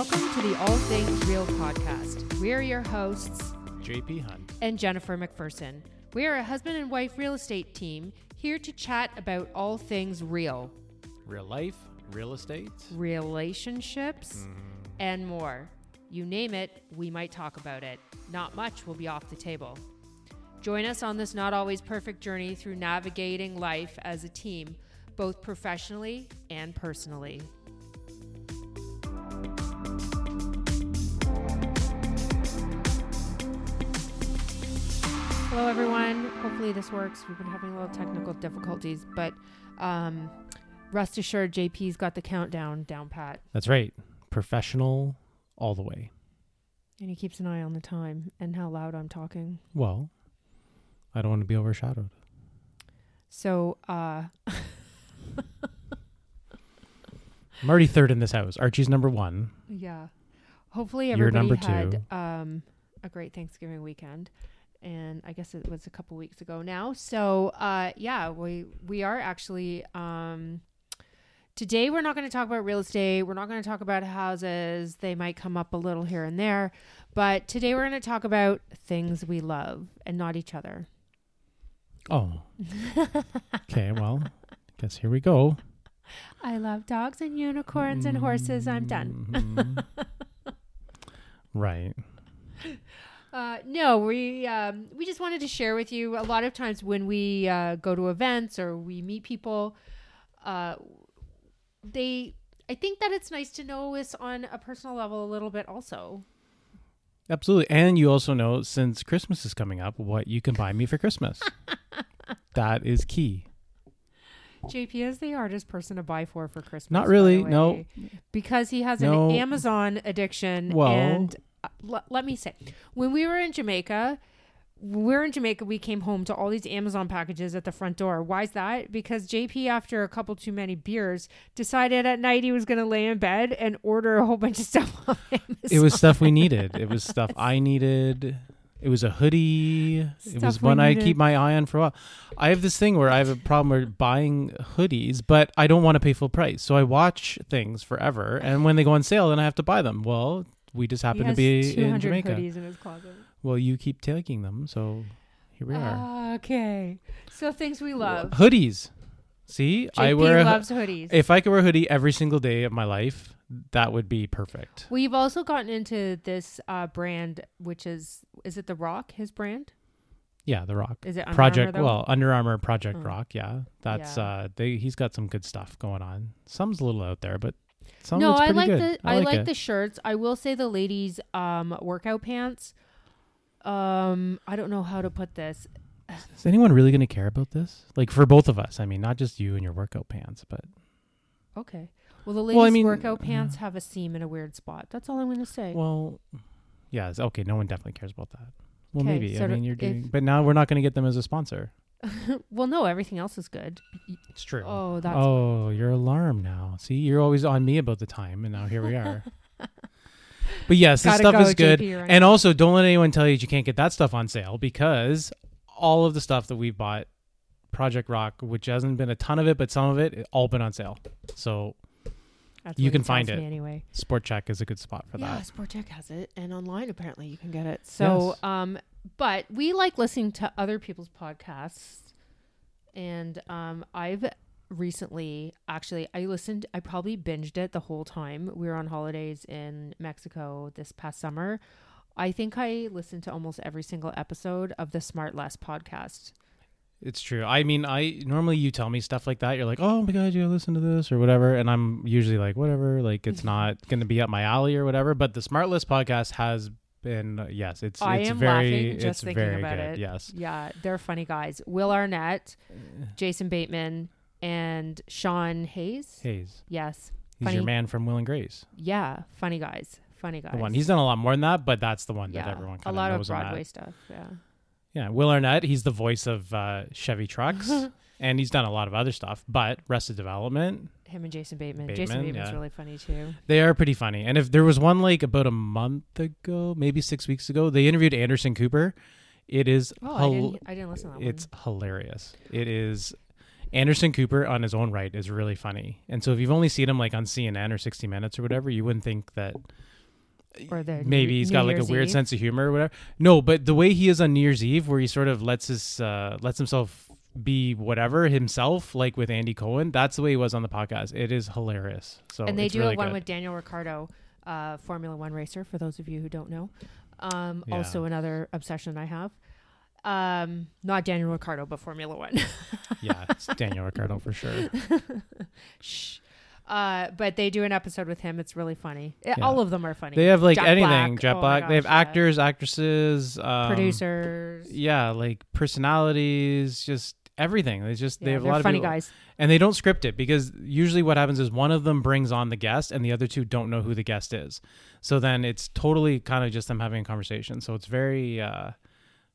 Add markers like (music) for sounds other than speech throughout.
Welcome to the All Things Real podcast. We're your hosts JP Hunt. and Jennifer McPherson. We are a husband and wife real estate team here to chat about all things real, Real life, real estate. relationships, mm-hmm. and more. You name it, we might talk about it. Not much will be off the table. Join us on this not always perfect journey through navigating life as a team, both professionally and personally. Hello, everyone. Hopefully, this works. We've been having a little technical difficulties, but um, rest assured, JP's got the countdown down pat, That's right. Professional all the way. and he keeps an eye on the time and how loud I'm talking. Well, I don't want to be overshadowed. So, uh, (laughs) I'm already third in this house. Archie's number one. yeah. Hopefully, You're everybody number had um, a great Thanksgiving weekend, and I guess it was a couple weeks ago now. So, uh, yeah, we we are actually um, today. We're not going to talk about real estate. We're not going to talk about houses. They might come up a little here and there, but today we're going to talk about things we love and not each other. Oh. (laughs) okay, well, guess here we go. I love dogs and unicorns and horses. I'm done. Mhm. (laughs) right. Uh, no, we um, we just wanted to share with you. A lot of times when we uh, go to events or we meet people, uh, they I think that it's nice to know us on a personal level a little bit. Also, Absolutely. And you also know since Christmas is coming up what you can buy me for Christmas. (laughs) that is key. JP is the hardest person to buy for for Christmas. Not really, way, no. because he has No. an Amazon addiction. Well- and l- let me say, when we were in Jamaica. we We're in Jamaica. We came home to all these Amazon packages at the front door. Why is that? Because JP, after a couple too many beers, decided at night he was going to lay in bed and order a whole bunch of stuff on (laughs) Amazon. It was stuff we needed. It was stuff I (laughs) needed. It was a hoodie. it was one I keep my eye on for a while. I have this thing where I have a problem with buying hoodies, but I don't want to pay full price. So I watch things forever, and when they go on sale, then I have to buy them. Well, we just happen to be 200 in Jamaica. hoodies in his closet. Well, you keep taking them, so here we are. Okay, so things we love. Hoodies. See, JP I wear loves hoodies. if I could wear a hoodie every single day of my life, that would be perfect. We've also gotten into this uh, brand, which is is it the Rock? His brand Yeah, The Rock. is it Under Project Armour, well Under Armour Project. Rock yeah that's Yeah. uh they he's got some good stuff going on some's a little out there but some no, I like good the I, like, it. the shirts. I will say the ladies' um workout pants. Um, I don't know how to put this. is anyone really going to care about this like for both of us I mean not just you and your workout pants but Okay. Well, the ladies' Well, I mean, workout pants uh, have a seam in a weird spot. That's all I'm going to say. well yeah okay no one definitely cares about that well maybe so I mean you're doing but now we're not going to get them as a sponsor (laughs) well, no, everything else is good. it's true Oh, that's oh your alarm now see you're always on me about the time and now here we are (laughs) but yes this stuff go, is good right. And also, don't let anyone tell you that you can't get that stuff on sale because all of the stuff that we've bought, Project Rock, which hasn't been a ton of it, but some of it, it all been on sale. So That's you can find it anyway. Sport Chek is a good spot for yeah, that. Sport Chek has it, and online apparently you can get it. So, Yes. um, but we like listening to other people's podcasts, and um, I've recently actually I listened. I probably binged it the whole time we were on holidays in Mexico this past summer. I think I listened to almost every single episode of the SmartLess podcast. It's true. I mean, I normally you tell me stuff like that. You're like, oh my god, you listen to this or whatever, and I'm usually like, whatever. Like it's (laughs) not going to be up my alley or whatever. But the SmartLess podcast has been uh, yes, it's I it's am very laughing just it's thinking very about good. it. Yes. Yeah, they're funny guys. Will Arnett, Jason Bateman, and Sean Hayes. Hayes. Yes. He's Funny. your man from Will and Grace. Yeah, funny guys. Funny guys. The one. He's done a lot more than that, but that's the one yeah, that everyone a kind lot of knows him at. Broadway stuff. Yeah. Yeah, Will Arnett, he's the voice of uh, Chevy trucks, (laughs) and he's done a lot of other stuff. But Arrested Development, Him and Jason Bateman. Jason Bateman's yeah. really funny too. they are pretty funny. And if there was one like about a month ago, maybe six weeks ago, they interviewed Anderson Cooper. It is Oh, I didn't. I didn't listen to that it's hilarious. It is Anderson Cooper on his own right is really funny. And so if you've only seen him like on CNN or 60 Minutes or whatever, you wouldn't think that maybe New- he's New got like a weird Eve. sense of humor or whatever. No, but the way he is on New Year's Eve, where he sort of lets his uh, lets himself be whatever himself, like with Andy Cohen, that's the way he was on the podcast. It is hilarious. So and they do really one good. with Daniel Ricciardo, uh, Formula One racer. For those of you who don't know, um, Yeah. also another obsession I have. Um, not Daniel Ricciardo, but Formula One. (laughs) yeah, it's Daniel Ricciardo for sure. (laughs) Shh. Uh, but they do an episode with him. It's really funny. Eh, Yeah. All of them are funny. They have like Jack anything. Black. Jet Oh Black. they have yeah. actors, actresses, um, producers. Yeah, like personalities, just everything. They just they have a lot of funny people- guys. and they don't script it because usually what happens is one of them brings on the guest and the other two don't know who the guest is. So then it's totally kind of just them having a conversation. So it's very uh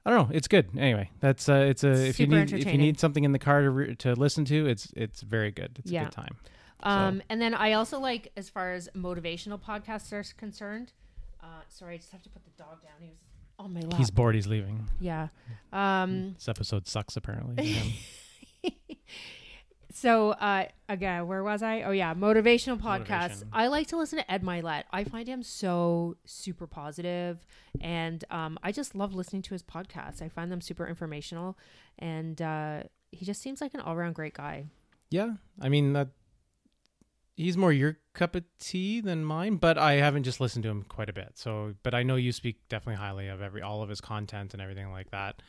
I don't know, it's good. Anyway, that's uh it's a if you need if you need something in the car to re- to listen to, it's it's very good. It's a good time. Um, and then I also like as far as motivational podcasts are concerned. Uh, sorry, I just have to put the dog down. He was on my lap. He's bored, he's leaving. yeah. Um, This episode sucks apparently. (laughs) So uh again, where was I? Oh yeah, motivational podcasts. Motivation. I like to listen to Ed Mylett. I find him so super positive and um I just love listening to his podcasts. I find them super informational and uh he just seems like an all-around great guy. Yeah, I mean that. He's more your cup of tea than mine, but I haven't just listened to him quite a bit. So, but I know you speak definitely highly of every all of his content and everything like that.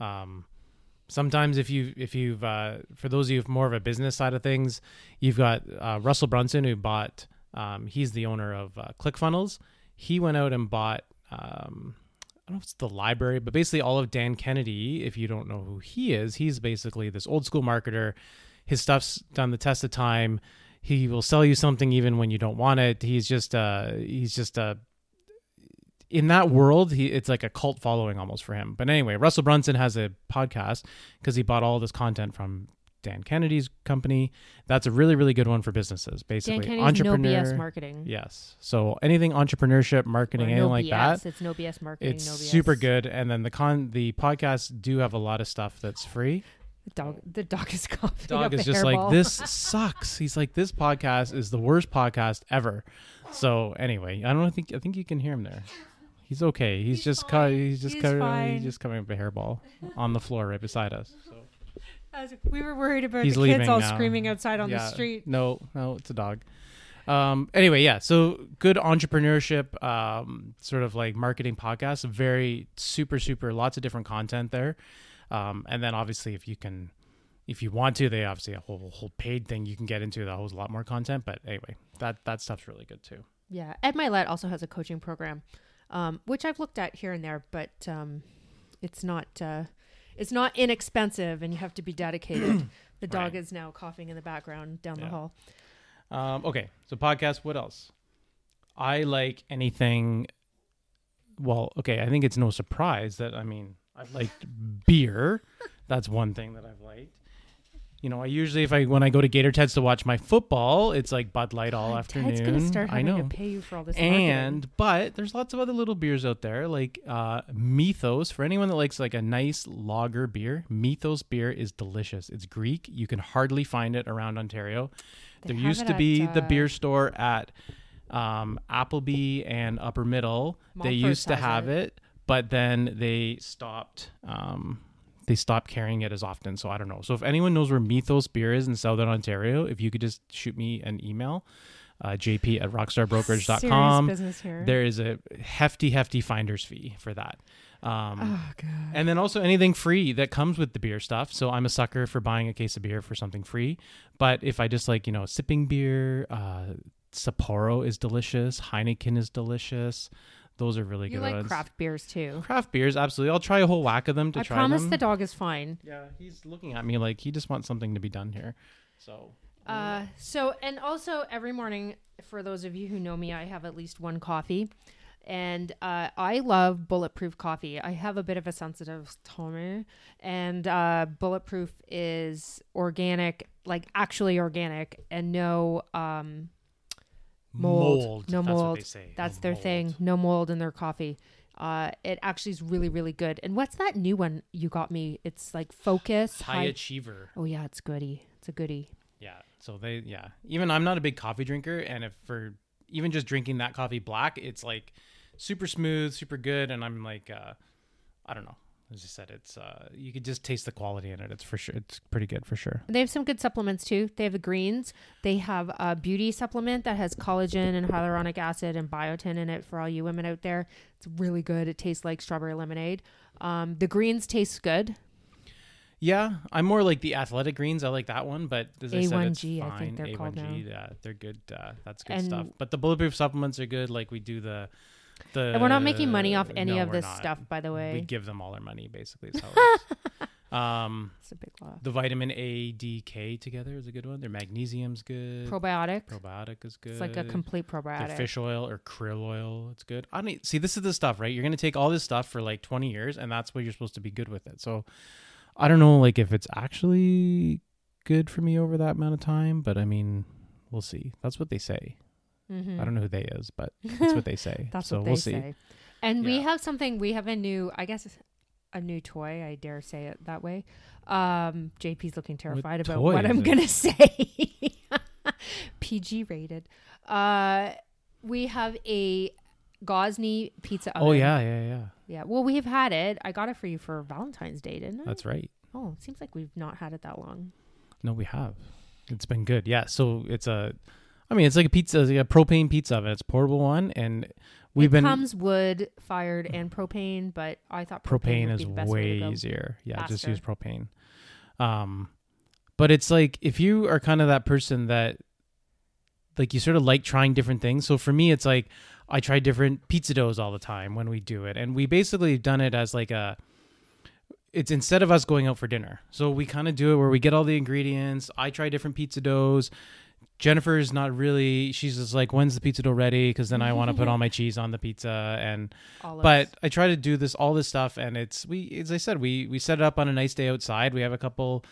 Um, sometimes if you if you've uh, for those of you more of a business side of things, you've got uh, Russell Brunson who bought. Um, he's the owner of uh, ClickFunnels. He went out and bought. Um, I don't know if it's the library, but basically all of Dan Kennedy. If you don't know who he is, he's basically this old school marketer. His stuff's done the test of time. He will sell you something even when you don't want it. He's just uh he's just uh in that world, he it's like a cult following almost for him. But anyway, Russell Brunson has a podcast because he bought all this content from Dan Kennedy's company. That's a really really good one for businesses. Basically, Dan Kennedy's no. BS marketing. Yes. So anything entrepreneurship, marketing, Or anything no like BS. that, It's no BS marketing. it's no BS. super good. And then the con the podcasts do have a lot of stuff that's free. The dog, the dog is (laughs) coughing. Dog is just like this (laughs) sucks. He's like this podcast is the worst podcast ever. So anyway, I don't think I think you can hear him there. He's okay. He's, He's just cut. He's just He's cut. He's just coming up a hairball on the floor right beside us. So I was- we were worried about He's the kids all now. screaming outside on the street. No, no, it's a dog. Um, anyway, yeah. So good entrepreneurship, um, sort of like marketing podcast. Very super, super, lots of different content there. Um, and then obviously if you can, if you want to, they obviously a whole whole paid thing you can get into that holds a lot more content. But anyway, that that stuff's really good too. Yeah, Ed Mylett also has a coaching program, um, which I've looked at here and there, but um, it's not uh, it's not inexpensive, and you have to be dedicated. (clears throat) the dog Right. is now coughing in the background down the hall. Um, okay, so podcast. What else? I like anything. Well, okay, I think it's no surprise that I mean I've liked beer. That's one thing that I've liked. You know, I usually if I when I go to Gator Ted's to watch my football, it's like Bud Light all afternoon. Ted's gonna start I having know. to pay you for all this. marketing. And but there's lots of other little beers out there like uh Mythos for anyone that likes like a nice lager beer. Mythos beer is delicious. It's Greek. You can hardly find it around Ontario. They there used to be at, the uh, beer store at um, Appleby and Upper Middle. they used to have it. it, but then they stopped. Um, they stopped carrying it as often. So I don't know. So if anyone knows where Mythos beer is in Southern Ontario, if you could just shoot me an email, uh, jp at rockstarbrokerage.com. Serious business here. There is a hefty, hefty finder's fee for that. Um, oh god. and then also anything free that comes with the beer stuff. So I'm a sucker for buying a case of beer for something free. But if I just like, you know, sipping beer, uh, Sapporo is delicious. Heineken is delicious. Those are really You good like ones. craft beers too. Craft beers, absolutely. I'll try a whole whack of them to I try I promise them. the dog is fine. yeah, he's looking at me like he just wants something to be done here. So Uh, so and also every morning, for those of you who know me, I have at least one coffee, and uh, I love bulletproof coffee. I have a bit of a sensitive tummy, and uh, bulletproof is organic, like actually organic, and no um, mold. No That's what mold. they say. That's No their mold. thing. No mold in their coffee. Uh, it actually is really, really good. And what's that new one you got me? It's like Focus. High High- achiever. oh yeah, it's goody. It's a goody. Yeah. So they yeah. Even I'm not a big coffee drinker and if for even just drinking that coffee black, it's like super smooth, super good, and I'm like, uh, I don't know. As I said, it's uh, you can just taste the quality in it. It's for sure. It's pretty good for sure. They have some good supplements too. They have the greens. They have a beauty supplement that has collagen and hyaluronic acid and biotin in it for all you women out there. It's really good. It tastes like strawberry lemonade. Um, the greens taste good. Yeah, I'm more like the athletic greens. I like that one, but as I said, it's A1G, fine. I think they're called now. A1G, yeah, they're good. Uh, that's good And- stuff. But the bulletproof supplements are good. Like we do the the. And we're not making money off any no, of this not. stuff, by the way. We give them all our money, basically. Is how it (laughs) is. um, It's a big law. the vitamin A, D, K together is a good one. Their magnesium's good. Probiotic. Probiotic is good. It's like a complete probiotic. Their fish oil or krill oil, it's good. I don't see. This is the stuff, right? You're gonna take all this stuff for like 20 years, and that's what you're supposed to be good with it. So, I don't know, like if it's actually good for me over that amount of time, but I mean, we'll see. That's what they say. Mhm. I don't know who they is, but that's what they say. (laughs) That's so what they we'll see. say. And we have something. We have a new, I guess, a new toy. I dare say it that way. Um, JP's looking terrified about toy what I'm gonna (laughs) say. (laughs) PG rated. Uh, we have a Gozney pizza oven. Oh yeah, yeah, yeah. yeah. Well, we have had it. I got it for you for Valentine's Day, didn't I? That's right. oh, it seems like we've not had it that long. No, we have. It's been good. Yeah. So it's a, I mean, it's like a pizza, it's like a propane pizza oven. It's a portable one, and we've it been comes wood fired and propane, but I thought propane, propane would is way way easier. Yeah, just use propane. Um, but it's like if you are kind of that person that, like, you sort of like trying different things. So for me, it's like I try different pizza doughs all the time when we do it, and we basically done it as like a. It's instead of us going out for dinner, so we kind of do it where we get all the ingredients. I try different pizza doughs. Jennifer's not really. She's just like, "When's the pizza dough ready?" Because then I want to put all (laughs) my cheese on the pizza, and Olives. but I try to do this all this stuff and it's we as I said we we set it up on a nice day outside we have a couple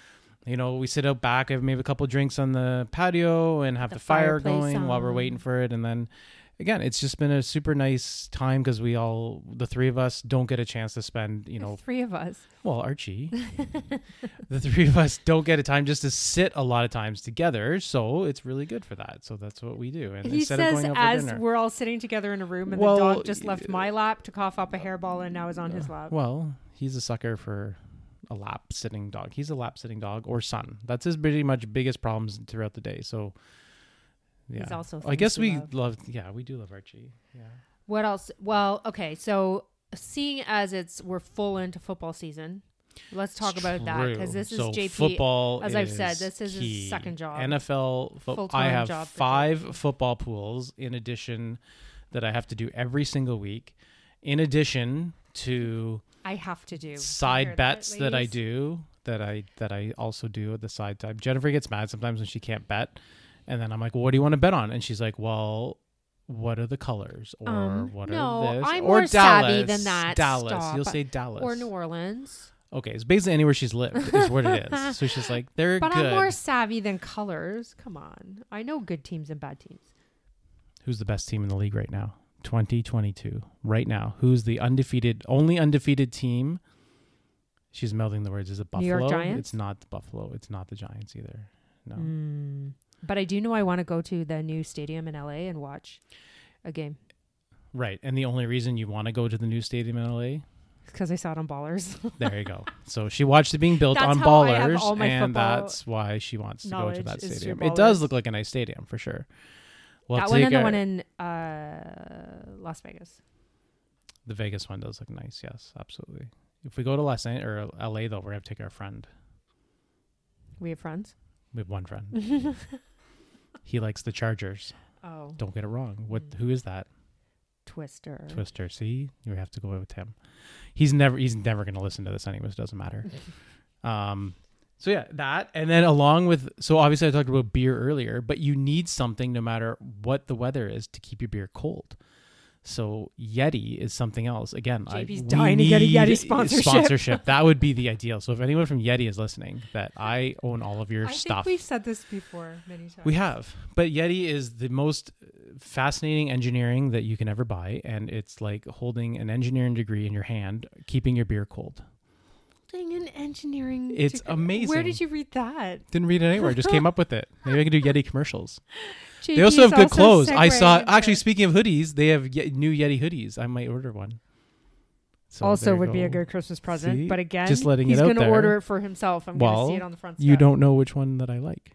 you know we sit out back have maybe a couple drinks on the patio and have The the, fire going while we're waiting for it and then again it's just been a super nice time because we all the three of us don't get a chance to spend you know three of us. well Archie (laughs) the three of us don't get a time just to sit a lot of times together so it's really good for that so that's what we do and He instead of says as dinner we're all sitting together in a room and Well, the dog just left my lap to cough up a hairball and now is on his uh, lap. Well, he's a sucker for a lap sitting dog. He's a lap sitting dog or son. That's his pretty much biggest problems throughout the day. So, yeah. He's also I guess we we love. Yeah, we do love Archie. Yeah. What else? Well, okay, so seeing as it's we're full into football season, let's talk about that because this is so JP. Football, as I've said, this is his second job. NFL. Fo- I have job five football pools in addition that I have to do every single week. In addition to I have to do side Hear that, bets that I do that I that I also do at the side time. Jennifer gets mad sometimes when she can't bet, and then I'm like, "Well, what do you want to bet on?" And she's like, "Well, what are the colors or Um, what no, are this I'm or more savvy Dallas, than that. Dallas, Stop. you'll say Dallas or New Orleans. Okay, it's basically anywhere she's lived is what it is. So she's (laughs) like, "They're good. But good." I'm more savvy than colors. Come on, I know good teams and bad teams. Who's the best team in the league right now? 2022. Right now, who's the undefeated, only undefeated team? She's melding the words. Is it Buffalo? It's not the Buffalo. It's not the Giants either. No. Mm. But I do know I want to go to the new stadium in LA and watch a game Right. And the only reason you want to go to the new stadium in LA, because I saw it on Ballers. (laughs) there you go. So she watched it being built on how I have ballers, and that's why she wants to go to that stadium. It does look like a nice stadium for sure. We'll that one and the one in uh, Las Vegas. the Vegas one does look nice. Yes, absolutely. If we go to Los Angeles or LA though, we're gonna have to take our friend. We have friends. We have one friend. (laughs) he likes the Chargers. Oh, Don't get it wrong. What? Mm. Who is that? Twister. Twister. See, you have to go with him. He's never. He's never going to listen to this anyways. Doesn't matter. (laughs) um. So yeah, that, and then along with, so obviously I talked about beer earlier, but you need something no matter what the weather is to keep your beer cold. So Yeti is something else. Again, I, JP's we dying to get a need Yeti sponsorship. Sponsorship. That would be the ideal. So if anyone from Yeti is listening, that I own all of your I stuff. think we've said this before many times. We have, but Yeti is the most fascinating engineering that you can ever buy, and it's like holding an engineering degree in your hand, keeping your beer cold. building and engineering. It's degree. amazing. Where did you read that? Didn't read it anywhere. Just came up with it. Maybe I can do Yeti commercials. (laughs) They also have good also clothes. I saw. Actually, into- speaking of hoodies, they have ye- new Yeti hoodies. I might order one. So also there you would be a good Christmas present. See? But again, Just letting it he's gonna order it for himself. I'm gonna see it on the front. You don't know which one that I like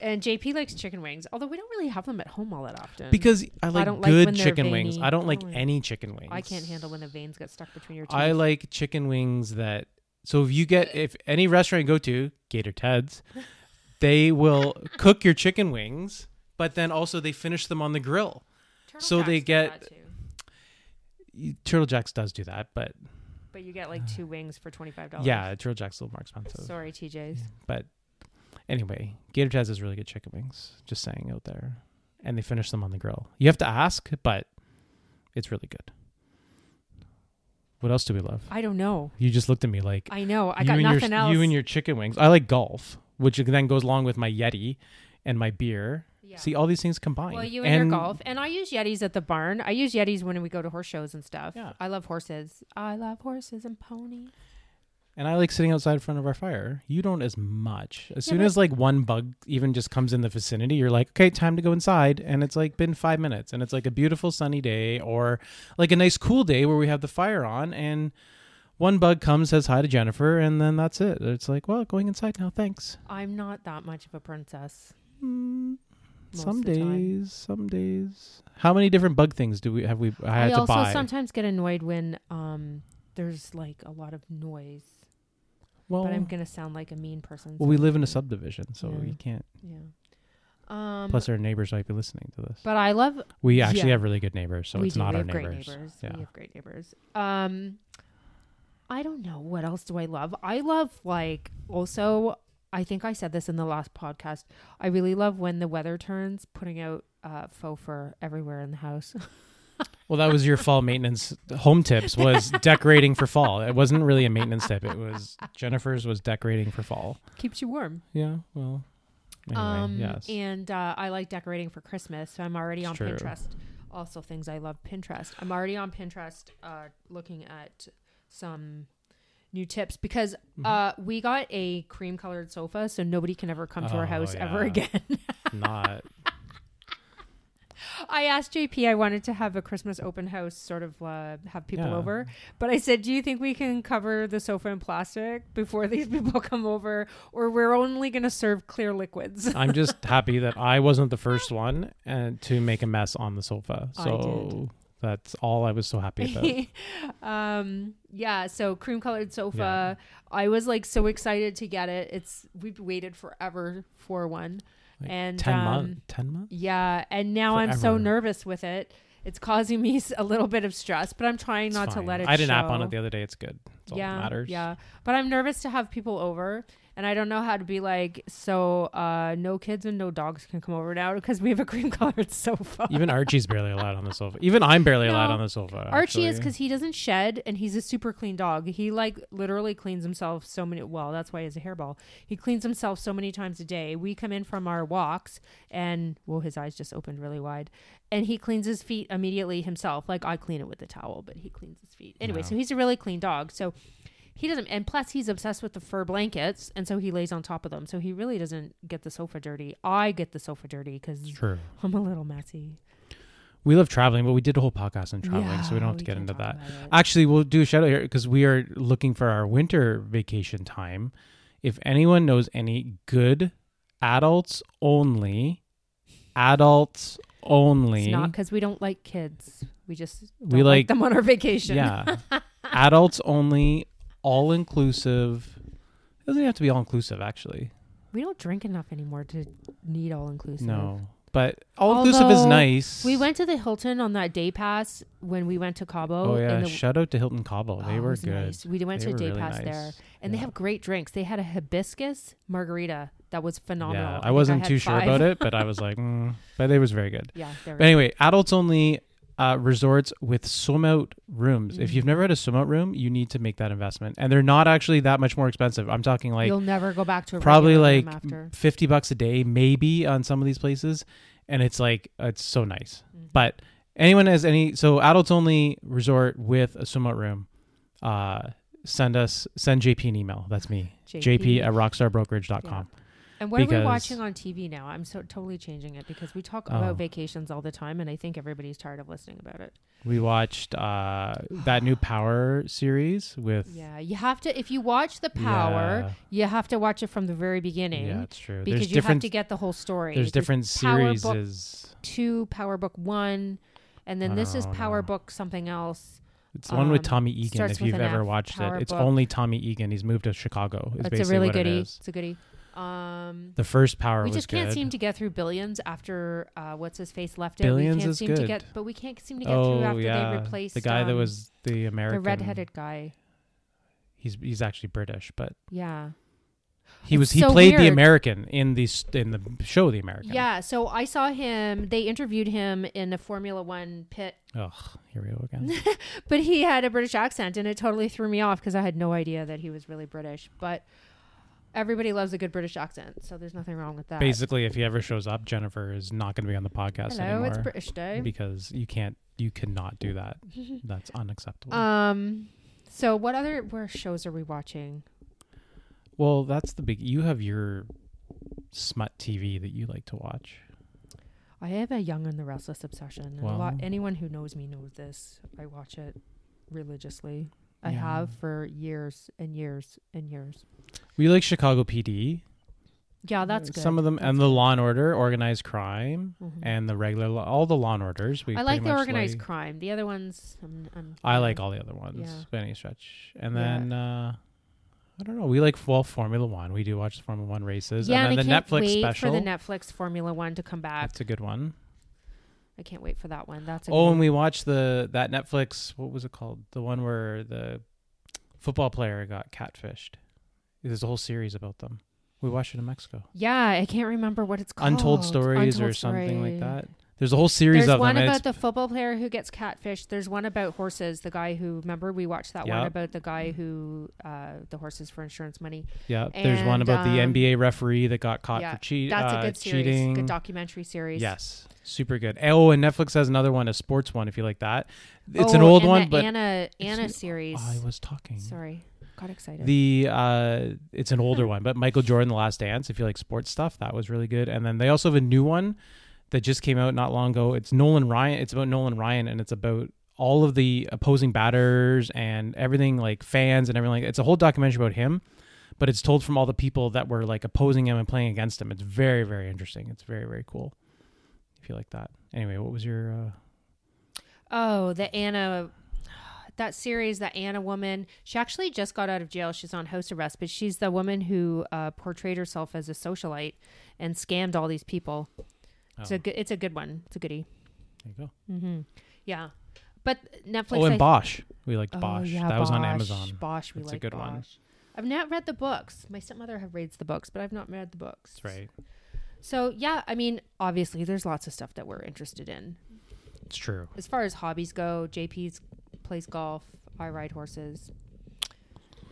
And JP likes chicken wings, although we don't really have them at home all that often. because I like don't good when they're chicken wings. I don't I like oh, don't like- any chicken wings. I can't handle when the veins get stuck between your teeth. I like chicken wings that. So if you get if any restaurant you go to, Gator Ted's, they will cook your chicken wings, but then also they finish them on the grill. Turtle so they get- Turtle Jacks does do that, but but you get like two wings for twenty five dollars. yeah, Turtle Jack's a little more expensive. Sorry, TJ's. But anyway, Gator Ted's has really good chicken wings. Just saying out there, and they finish them on the grill. You have to ask, but it's really good. What else do we love? I don't know. You just looked at me like I know. I got nothing your, else. You and your chicken wings. I like golf, which then goes along with my Yeti and my beer. Yeah. See, all these things combined. Well, you and, your golf, and I use Yetis at the barn. I use Yetis when we go to horse shows and stuff. Yeah. I love horses. I love horses and ponies. And I like sitting outside in front of our fire. You don't as much. As Yeah, soon as like one bug even just comes in the vicinity, you're like, okay, time to go inside. And it's like been five minutes, and it's like a beautiful sunny day or like a nice cool day where we have the fire on, and one bug comes, says hi to Jennifer, and then that's it. It's like, well, going inside now, thanks. I'm not that much of a princess. Mm, some of the time. days, some days. How many different bug things do we have? We I I, had to also buy. sometimes get annoyed when um there's like a lot of noise. well, but I'm gonna sound like a mean person. well, we live in a subdivision, so Yeah. you can't. Yeah. Um. Plus, our neighbors might be listening to this. but I love. We actually yeah. have really good neighbors, so we it's do. not we our have great neighbors. neighbors. Yeah. We have great neighbors. Um. I don't know what else do I love. I love like also. I think I said this in the last podcast. I really love when the weather turns, putting out uh, faux fur everywhere in the house. (laughs) Well, that was your fall maintenance home tips was (laughs) decorating for fall. It wasn't really a maintenance tip. It was Jennifer's was decorating for fall. Keeps you warm. Yeah. Well. Anyway, um, yes. And uh, I like decorating for Christmas, so I'm already It's on true. Pinterest. Also, things I love Pinterest. I'm already on Pinterest, uh, looking at some new tips because Mm-hmm. uh, we got a cream colored sofa, so nobody can ever come to our Oh, house ever again. (laughs) not. I asked JP, I wanted to have a Christmas open house, sort of uh, have people Yeah. over, but I said, "Do you think we can cover the sofa in plastic before (laughs) these people come over, or we're only going to serve clear liquids?" (laughs) I'm just happy that I wasn't the first one and to make a mess on the sofa. So that's all I was so happy (laughs) about. um yeah so cream colored sofa i was like so excited to get it it's we've waited forever for one Like and ten um, months. Ten months. yeah and now i'm so nervous with it it's causing me (laughs) a little bit of stress but i'm trying not to let it I had an app on it the other day. It's good. All yeah that matters. yeah but i'm nervous to have people over and i don't know how to be like so uh no kids and no dogs can come over now because we have a cream (laughs) colored sofa Even Archie's barely allowed on the sofa. Even I'm barely allowed on the sofa. Archie is because he doesn't shed and he's a super clean dog. He like literally cleans himself so many. Well, that's why he has a hairball. He cleans himself so many times a day. We come in from our walks and well, his eyes just opened really wide, and he cleans his feet immediately himself. Like I clean it with a towel, but he cleans his feet anyway. So he's a really clean dog. So. He doesn't, and plus he's obsessed with the fur blankets, and so he lays on top of them. So he really doesn't get the sofa dirty. I get the sofa dirty because I'm a little messy. We love traveling, but we did a whole podcast on traveling, so we don't have to get into that. Actually, we'll do a shout out here because we are looking for our winter vacation time. If anyone knows any good adults only, adults only, It's not because we don't like kids. We just We like, like- them on our vacation. yeah, (laughs) adults only, all inclusive. It doesn't have to be all inclusive, actually. We don't drink enough anymore to need all inclusive. No, but all inclusive is Although, nice. We went to the Hilton on that day pass when we went to Cabo. Oh yeah, in the, shout out to Hilton Cabo. Oh, They it were was good. nice. We went They to a were day really pass nice. there, and they Yeah. have great drinks. They had a hibiscus margarita that was phenomenal. Yeah, think I wasn't had too sure five. about it, but I was like, mm, but it was very good. (laughs) Yeah, they were But anyway, adults only uh, resorts with swim out rooms. If you've never had a swim out room, you need to make that investment, and they're not actually that much more expensive. I'm talking like You'll never go back to a probably like fifty bucks a day, maybe on some of these places, and it's like it's so nice. Mhm. But anyone has any so adults only resort with a swim out room. Uh, send us send JP an email. That's me. JP. JP at rockstarbrokerage.com. And what are we watching on TV now? I'm so totally changing it because we talk Oh. about vacations all the time, and I think everybody's tired of listening about it. We watched uh, that new Power series with. Yeah, you have to. If you watch The Power, you have to watch it from the very beginning yeah it's true. because there's you have to get the whole story. there's different Power Book series. two, Power Book one, and then this is Power know. Book something else. It's the one with um, Tommy Egan. If you've ever F, watched Power it, it's Book. only Tommy Egan. He's moved to Chicago. It's a really goodie. It. It's a goodie. Um, The first Power we was just can't good. seem to get through billions after uh, what's his face left Billions it. We can't is seem to good. get, but we can't seem to get oh through after yeah, they replaced the guy that um, was the American. the redheaded guy. He's he's actually British, but Yeah, he was It's he so played the. American in the in the show The American. yeah. So I saw him. They interviewed him in a Formula One pit, Ugh, here we go again. (laughs) but he had a British accent, and it totally threw me off because I had no idea that he was really British. But everybody loves a good British accent, so there's nothing wrong with that. Basically, if he ever shows up, Jennifer is not going to be on the podcast Hello, anymore it's British Day. because you can't you cannot do that. (laughs) That's unacceptable. Um. So what other where shows are we watching? well, that's the big. You have your smut TV that you like to watch. I have a Young and the Restless obsession. and a lot, Well- anyone who knows me knows this. I watch it religiously. I Yeah. have for years and years and years. We like Chicago PD. Yeah, that's good. Some of them, and the Law and Order, organized crime, Mhm. and the regular, law, all the Law and Orders. We I like the organized like. crime. The other ones, I'm, I'm, I like all the other ones Yeah. by any stretch. And Yeah. then uh I don't know. We like well Formula One. We do watch the Formula One races. Yeah, and and, then I the can't Netflix wait special. for the Netflix Formula One to come back. That's a good one. I can't wait for that one. That's a Oh, and we watched the that Netflix. What was it called? The one where the football player got catfished. There's a whole series about them. We watched it in Mexico. Yeah, I can't remember what it's called. Untold Stories Untold or something like that. There's a whole series There's of one them. about the football player who gets catfished. There's one about horses. The guy who remember we watched that one about the guy who uh, the horses for insurance money. yeah, there's one about the um, NBA referee that got caught yeah, for cheating. That's uh, a good series, cheating. good documentary series. Yes, super good. Oh, and Netflix has another one, a sports one, if you like that. It's an Oh, old and one, the but Anna Anna series. I was talking. Sorry, got excited. The uh, it's an older one, but Michael Jordan, The Last Dance. If you like sports stuff, that was really good. And then they also have a new one that just came out not long ago. It's Nolan Ryan. It's about Nolan Ryan, and it's about all of the opposing batters and everything, like fans and everything. It's a whole documentary about him, but it's told from all the people that were like opposing him and playing against him. It's very, very interesting. It's very, very cool. If you like that. Anyway, what was your? Uh, oh, the Anna. That series, that Anna woman, she actually just got out of jail. She's on house arrest, but she's the woman who uh, portrayed herself as a socialite and scammed all these people. It's oh, a good. It's a good one. It's a goodie. there you go. Mm-hmm. Yeah, but Netflix. Oh, and I- Bosch. We liked Oh, Bosch. yeah, that was on Amazon. Bosch, we a like good one. I've not read the books. My stepmother have reads the books, but I've not read the books. That's right. So yeah, I mean, obviously, there's lots of stuff that we're interested in. It's true. As far as hobbies go, JP's plays golf. I ride horses.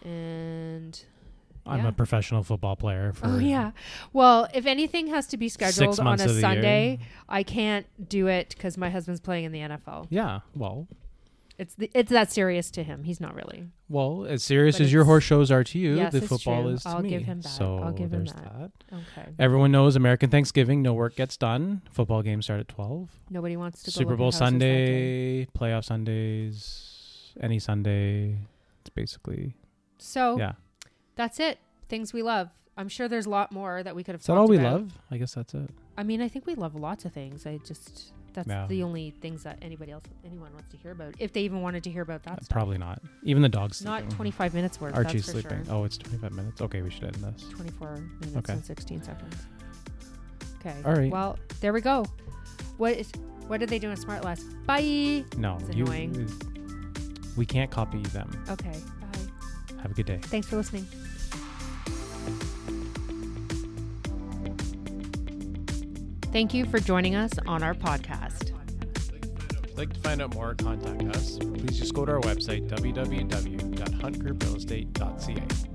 And I'm Yeah. a professional football player. For oh yeah, well, if anything has to be scheduled on a Sunday. I can't do it because my husband's playing in the NFL. Yeah. Well, It's the, it's that serious to him. He's not really. well, as serious But as your horse shows are to you, Yes, the football is to I'll me. give him that. So I'll give him there's that. Okay. Everyone knows American Thanksgiving, no work gets done. Football games start at 12. Nobody wants to Super Bowl Sunday, playoff Sundays, any Sunday. It's basically, So yeah. That's it. Things we love. I'm sure there's a lot more that we could have. Is that all we about. love? I guess that's it. I mean, I think we love lots of things. I just that's the only things that anybody else, anyone wants to hear about, if they even wanted to hear about that. Uh, stuff. Probably not. Even the dog's Not 25 minutes worth. Archie's sleeping. Sure. Oh, it's 25 minutes. Okay, we should end this. 24 minutes Okay. and 16 seconds. Okay. All right. Well, there we go. What is? What did they do in SmartLess? Bye. No, It's you. We can't copy them. Okay. Bye. Have a good day. Thanks for listening. Thank you for joining us on our podcast. If you'd like to find out more, contact us. Please just go to our website, www.huntgrouprealestate.ca.